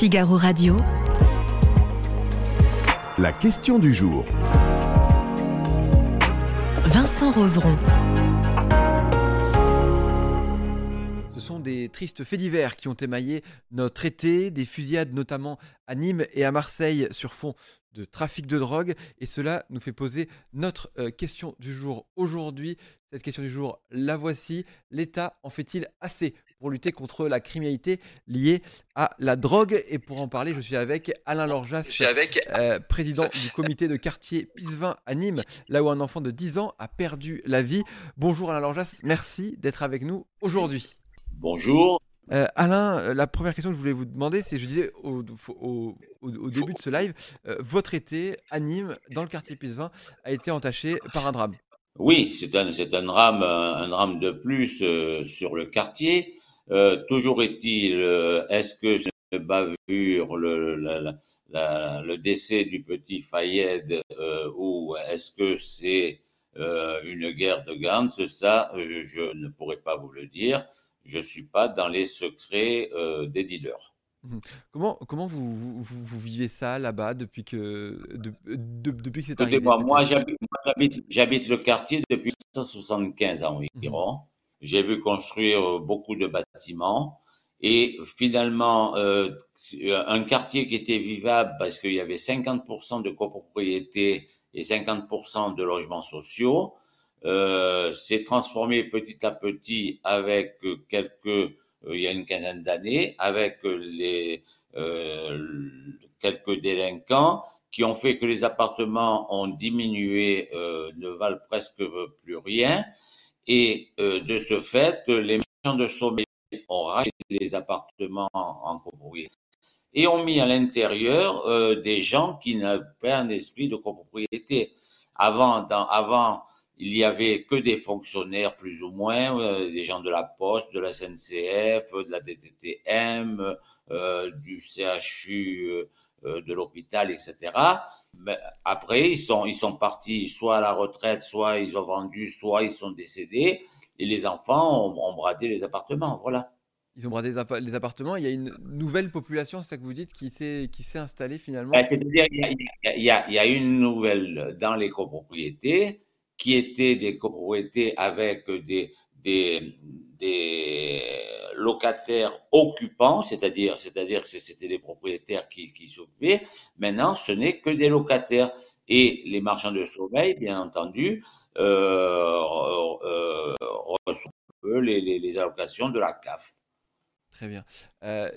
Figaro Radio. La question du jour. Vincent Roseron. Ce sont des tristes faits divers qui ont émaillé notre été, des fusillades notamment à Nîmes et à Marseille sur fond de trafic de drogue. Et cela nous fait poser notre euh, question du jour aujourd'hui. Cette question du jour, la voici. L'État en fait-il assez pour lutter contre la criminalité liée à la drogue Et pour en parler, je suis avec Alain Lorjas, Je suis avec euh, président du comité de quartier Pisevin à Nîmes, là où un enfant de 10 ans a perdu la vie. Bonjour Alain Lorjas, merci d'être avec nous aujourd'hui. bonjour. Euh, Alain, euh, la première question que je voulais vous demander, c'est, je disais au, au- au- au début de ce live, euh, votre été à Nîmes, dans le quartier Pisevin, a été entaché par un drame. Oui, c'est un, drame, un, un drame de plus euh, sur le quartier. Euh, toujours est-il, euh, est-ce que c'est une bavure, le, la- la- la- le décès du petit Fayed, euh, ou est-ce que c'est euh, une guerre de Gantz Ça, je ne pourrais pas vous le dire. Je suis pas dans les secrets des dealers. Comment, comment vous, vous, vous- vous vivez ça là-bas depuis que, de- de- depuis que c'est arrivé cette- moi j'habite, le quartier depuis 175 ans environ. J'ai vu construire euh, beaucoup de bâtiments et finalement euh, un quartier qui était vivable parce qu'il y avait 50% de copropriété et 50% de logements sociaux euh, s'est transformé petit à petit avec quelques, euh, il y a une quinzaine d'années, avec les euh, quelques délinquants qui ont fait que les appartements ont diminué, ne valent presque plus rien. Et euh, de ce fait, les marchands de sommeil ont racheté les appartements en copropriété et ont mis à l'intérieur euh, des gens qui n'avaient pas un esprit de copropriété. Avant, avant, il y avait que des fonctionnaires plus ou moins, euh, des gens de la Poste, de la SNCF, de la DTTM, euh, du CHU, euh, euh, de l'hôpital, etc. Mais après, ils sont, ils sont partis soit à la retraite, soit ils ont vendu, soit ils sont décédés, et les enfants ont, ont bradé les appartements. Voilà. Ils ont bradé les, appa- les appartements. Il y a une nouvelle population, c'est ça que vous dites, qui s'est qui s'est installée finalement? Ben, C'est-à-dire, il y y a une nouvelle dans les copropriétés qui étaient des copropriétés avec des, des, des locataires occupants, c'est-à-dire, que c'était des propriétaires qui, s'occupaient. Maintenant, ce n'est que des locataires. Et les marchands de sommeil, bien entendu, euh, euh, reçoivent eux, les, les, les allocations de la CAF. Très bien. Euh,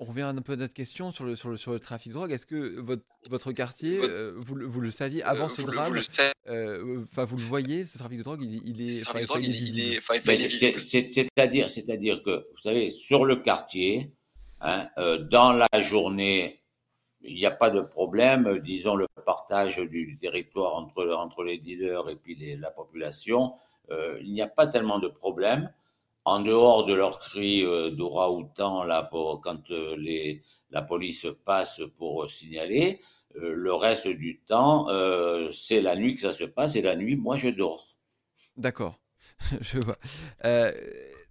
on revient un peu à notre question sur le, sur le, sur le trafic de drogue. Est-ce que votre, votre quartier, euh, vous, le- vous le saviez avant ce vous, le- drame vous le savez, euh, Enfin, vous le voyez, ce trafic de drogue, il, il est, C'est-à-dire, c'est-à-dire que, vous savez, sur le quartier, hein, euh, dans la journée, il n'y a pas de problème, euh, disons, le partage du, territoire entre, entre les dealers et puis les- la population, euh, il n'y a pas tellement de problème. En dehors de leurs cris euh, d'oura-outan, là, pour, quand euh, les, la police passe pour euh, signaler, euh, le reste du temps, euh, c'est la nuit que ça se passe, et la nuit, moi, je dors. D'accord, je vois. Euh,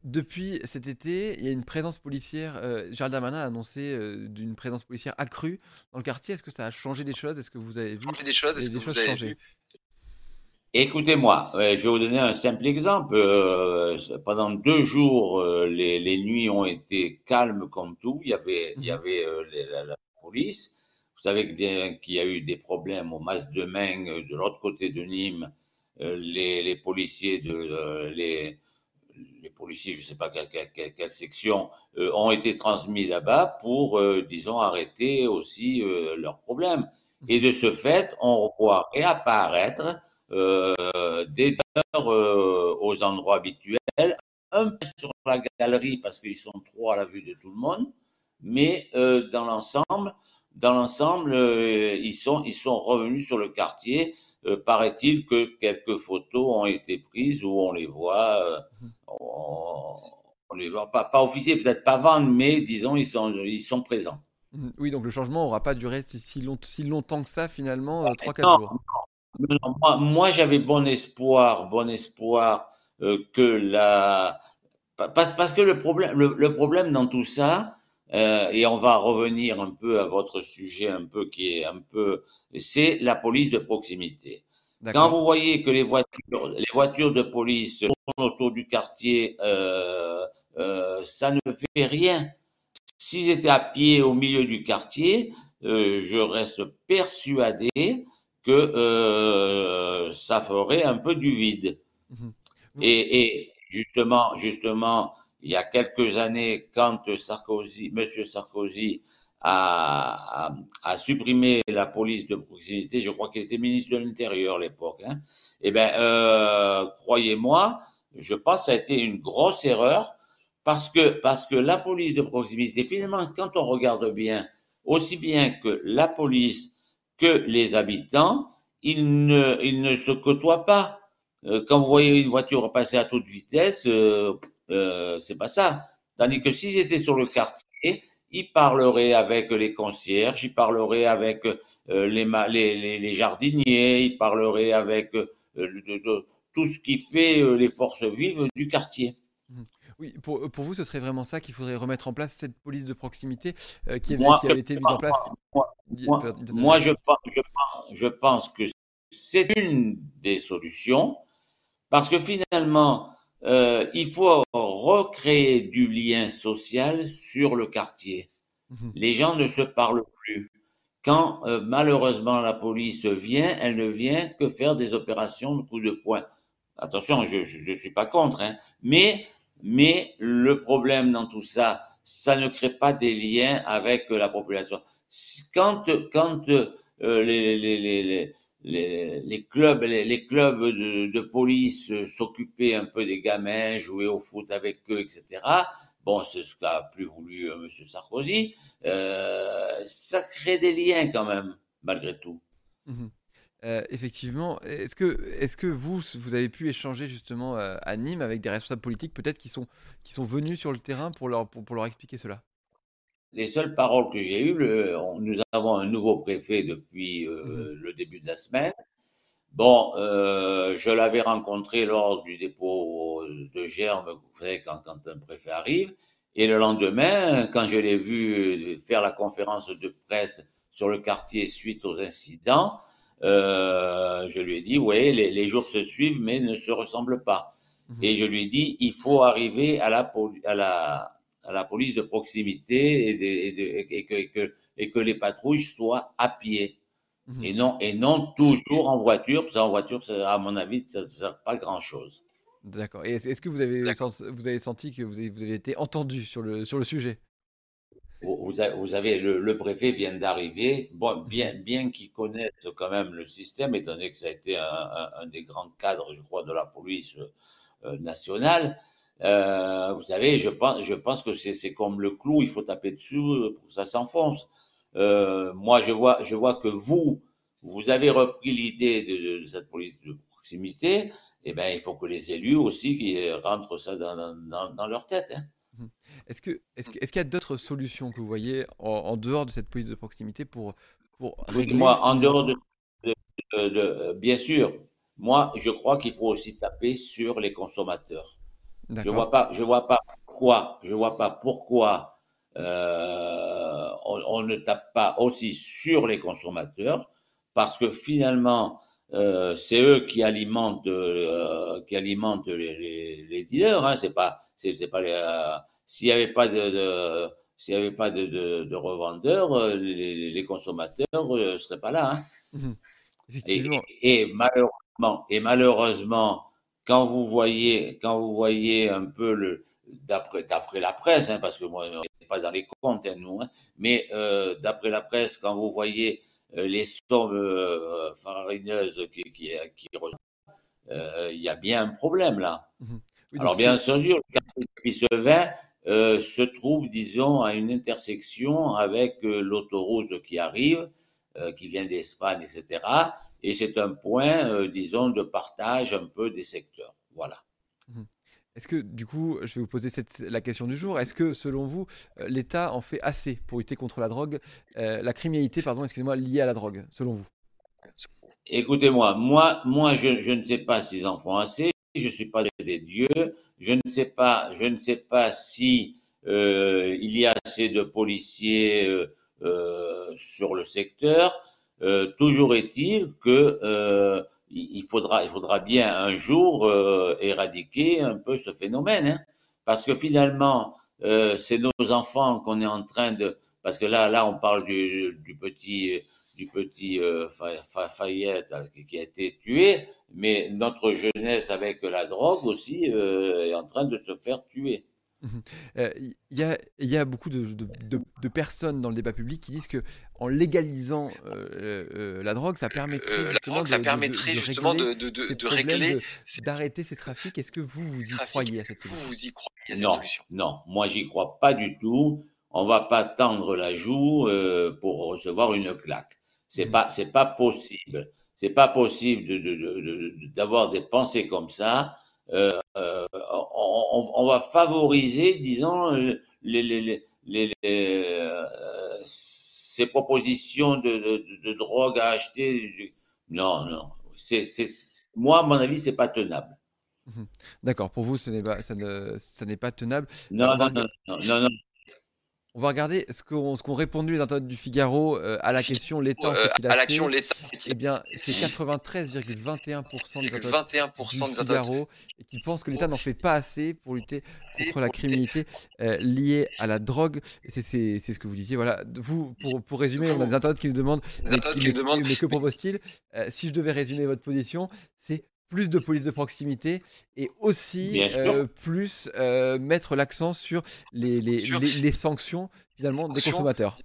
depuis cet été, il y a une présence policière. Euh, Gérald Darmanin a annoncé euh, d'une présence policière accrue dans le quartier. Est-ce que ça a changé des choses? Est-ce que vous avez vu Changer des choses, est-ce des que choses vous avez changer? vu Écoutez-moi, euh, je vais vous donner un simple exemple. Euh, pendant deux jours, euh, les, les nuits ont été calmes comme tout. Il y avait, il y Mhm. avait la, la police. Vous savez qu'il y a eu des problèmes au Mas de Main, de l'autre côté de Nîmes. Les, les policiers de les, les policiers, je ne sais pas quelle, quelle- quelle- quelle section, euh, ont été transmis là-bas pour, euh, disons, arrêter aussi euh, leurs problèmes. Et de ce fait, on voit réapparaître euh, des dealers euh, aux endroits habituels, un peu sur la galerie parce qu'ils sont trop à la vue de tout le monde, mais euh, dans l'ensemble, dans l'ensemble, euh, ils sont ils sont revenus sur le quartier. Paraît-il que quelques photos ont été prises où on les voit, euh, on, on les voit pas pas officiels, peut-être pas vendre, mais disons ils sont ils sont présents. Mhm. Oui, donc le changement n'aura pas duré si, si, long- si longtemps que ça, finalement, euh, 3-4 Non, jours. Non, moi, moi, j'avais bon espoir, bon espoir euh, que la parce, parce que le problème le, le problème dans tout ça, euh, et on va revenir un peu à votre sujet, un peu qui est un peu, c'est la police de proximité. Quand vous voyez que les voitures, les voitures de police tournent autour du quartier, euh, euh, ça ne fait rien. S'ils étaient à pied au milieu du quartier, je reste persuadé que euh, ça ferait un peu du vide. Mhm. Et, et, justement, justement, il y a quelques années, quand Sarkozy, Monsieur Sarkozy a, a, supprimé la police de proximité, je crois qu'il était ministre de l'Intérieur à l'époque, hein, eh ben, euh, croyez-moi, je pense que ça a été une grosse erreur parce que, parce que la police de proximité, finalement, quand on regarde bien, aussi bien que la police que les habitants, ils ne, ils ne se côtoient pas. Euh, quand vous voyez une voiture passer à toute vitesse, euh, euh, c'est pas ça. Tandis que s'ils étaient sur le quartier, ils parleraient avec les concierges, ils parleraient avec euh, les, les, les, jardiniers, ils parleraient avec euh, tout ce qui fait les forces vives du quartier. Mmh. Oui, pour, pour, vous, ce serait vraiment ça qu'il faudrait remettre en place, cette police de proximité qui, avait, qui, avait, été mise en place? Moi, moi je, pense, je, pense, je pense que c'est une des solutions, parce que finalement, euh, il faut recréer du lien social sur le quartier. Mhm. Les gens ne se parlent plus. Quand euh, malheureusement la police vient, elle ne vient que faire des opérations de coup de poing. Attention, je ne suis pas contre, hein, mais, mais le problème dans tout ça, ça ne crée pas des liens avec la population. Quand, quand euh, les, clubs, les, clubs de, police s'occupaient un peu des gamins, jouer au foot avec eux, etc. Bon, c'est ce qu'a plus voulu euh, M. Sarkozy. Euh, ça crée des liens quand même, malgré tout. Euh, effectivement, est-ce que, est que vous, vous avez pu échanger justement à Nîmes avec des responsables politiques peut-être qui sont, qui sont venus sur le terrain pour leur, pour leur expliquer cela? Les seules paroles que j'ai eues, nous avons un nouveau préfet depuis euh, mhm. le début de la semaine. Bon, euh, je l'avais rencontré lors du dépôt de germes, quand, quand, un préfet arrive. Et le lendemain, quand je l'ai vu faire la conférence de presse sur le quartier suite aux incidents, euh, je lui ai dit, oui, les, les, jours se suivent, mais ne se ressemblent pas. Mhm. Et je lui ai dit, il faut arriver à la, à la, à la police de proximité et, que, et, que, les patrouilles soient à pied. Mhm. Et, non, et non toujours en voiture, parce qu'en voiture, à mon avis, ça ne sert pas grand-chose. D'accord. Et est-ce que vous avez, vous avez senti que vous avez, vous avez été entendu sur le, sur le sujet? Vous, avez, le, préfet vient d'arriver, bon, bien, bien qu'il connaisse quand même le système, étant donné que ça a été un, des grands cadres, je crois, de la police euh, nationale, euh, vous savez, je pense, je pense que c'est comme le clou, il faut taper dessus pour que ça s'enfonce. Euh, moi, je vois, je vois que vous, vous avez repris l'idée de, de, cette police de proximité. Eh ben, il faut que les élus aussi qui rentrent ça dans, dans, dans leur tête. Hein. Mmh. Est-ce qu'il est y a d'autres solutions que vous voyez en, dehors de cette police de proximité pour, pour régler Moi, en dehors de, de, bien sûr, moi, je crois qu'il faut aussi taper sur les consommateurs. Je vois pas, je vois pas pourquoi, je vois pas pourquoi euh, on, ne tape pas aussi sur les consommateurs, parce que finalement, euh, c'est eux qui alimentent, euh, qui alimentent les, les, dealers. Hein, c'est pas, c'est, pas s'il n'y avait pas de, de s'il n'y avait pas de, de, de revendeurs, les, les, consommateurs ne seraient pas là. Hein. Mmh Effectivement. Et, et, malheureusement, et malheureusement, quand vous voyez, quand vous voyez un peu le, d'après, d'après la presse, hein, parce que moi, on n'est pas dans les comptes, hein, nous, hein, mais euh, d'après la presse, quand vous voyez euh, les sommes euh, faramineuses qui, qui, qui euh, il y a bien un problème là. Mmh Alors bien sûr, le quartier de se trouve, disons, à une intersection avec l'autoroute qui arrive, qui vient d'Espagne, etc. Et c'est un point, euh, disons, de partage un peu des secteurs. Voilà. Mmh. Est-ce que, du coup, je vais vous poser cette, la question du jour, est-ce que, selon vous, euh, l'État en fait assez pour lutter contre la drogue, euh, la criminalité, pardon, excusez-moi, liée à la drogue, selon vous? Écoutez-moi, moi, moi je, je, ne sais pas s'ils en font assez, je ne suis pas des dieux, je ne sais pas, je ne sais pas si euh, il y a assez de policiers euh, sur le secteur. Toujours est-il que il faudra, il faudra bien un jour éradiquer un peu ce phénomène, hein, parce que finalement, c'est nos enfants qu'on est en train de, parce que là, là, on parle du, du petit du petit euh, Fayette qui a été tué, mais notre jeunesse avec la drogue aussi euh, est en train de se faire tuer. Mhm. Euh, il y, a, beaucoup de, personnes dans le débat public qui disent que en légalisant la drogue, ça permettrait justement, de, régler, d'arrêter ces trafics. Est-ce que vous vous y croyez à cette solution? Non, non, moi j'y crois pas du tout. On va pas tendre la joue pour recevoir une claque. C'est mm. pas, c'est pas possible. C'est pas possible d'avoir de, des pensées comme ça. Euh, euh, on, on, va favoriser, disons, euh, les, les, les, euh, ces propositions de, de, drogue à acheter. Non, non. C'est, moi, à mon avis, c'est pas tenable. Mm-hmm. D'accord. Pour vous, ce n'est pas, ça, ne, ça n'est pas tenable. Non, non, non, non, on va regarder ce qu'ont répondu les internautes du Figaro euh, à la question l'État euh, à l'action l'État. Eh bien, c'est 93,21% des internautes du Figaro qui pensent que l'État n'en fait pas assez pour lutter contre la criminalité euh, liée à la drogue. C'est ce que vous disiez. Voilà. Vous, pour, pour résumer, on a des internautes qui nous demandent, mais, qui, mais que propose-t-il? Si je devais résumer votre position, c'est plus de police de proximité et aussi euh, plus euh, mettre l'accent sur les, les, les, sanctions finalement des consommateurs.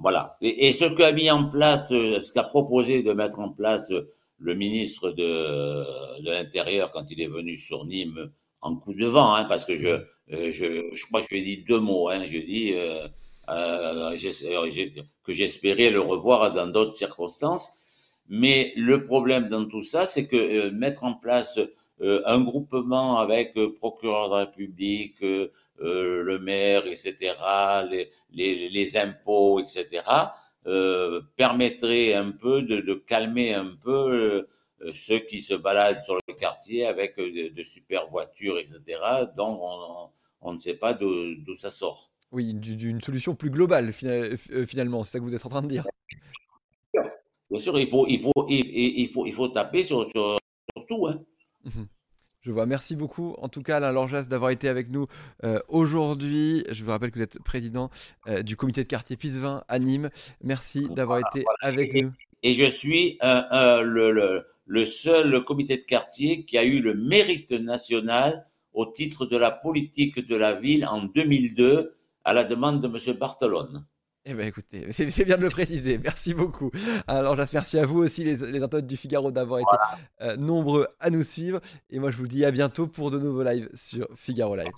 Voilà. Et, ce qu'a mis en place, euh, ce qu'a proposé de mettre en place le ministre de, de l'Intérieur quand il est venu sur Nîmes en coup de vent, hein, parce que je, je, je crois que je lui ai dit deux mots. Hein, je dis euh, que j'espérais le revoir dans d'autres circonstances. Mais le problème dans tout ça, c'est que euh, mettre en place euh, un groupement avec euh, procureur de la République, le maire, etc., les, les, les impôts, etc., permettrait un peu de, de calmer un peu ceux qui se baladent sur le quartier avec de, super voitures, etc., dont on, on ne sait pas d'où ça sort. Oui, d'une solution plus globale finalement, c'est ça que vous êtes en train de dire. Bien sûr, il faut, il faut, il, faut, il faut taper sur, sur, tout. Hein. Mhm. Je vois. Merci beaucoup, en tout cas, Alain Lorjas, d'avoir été avec nous euh, aujourd'hui. Je vous rappelle que vous êtes président euh, du comité de quartier Pisevin à Nîmes. Merci d'avoir été avec nous. Et je suis le, le, le, seul comité de quartier qui a eu le mérite national au titre de la politique de la ville en 2002 à la demande de M. Bartolone. Eh bien, écoutez, c'est bien de le préciser. Merci beaucoup. Alors, merci à vous aussi, les, les internautes du Figaro, d'avoir été euh, nombreux à nous suivre. Et moi, je vous dis à bientôt pour de nouveaux lives sur Figaro Live.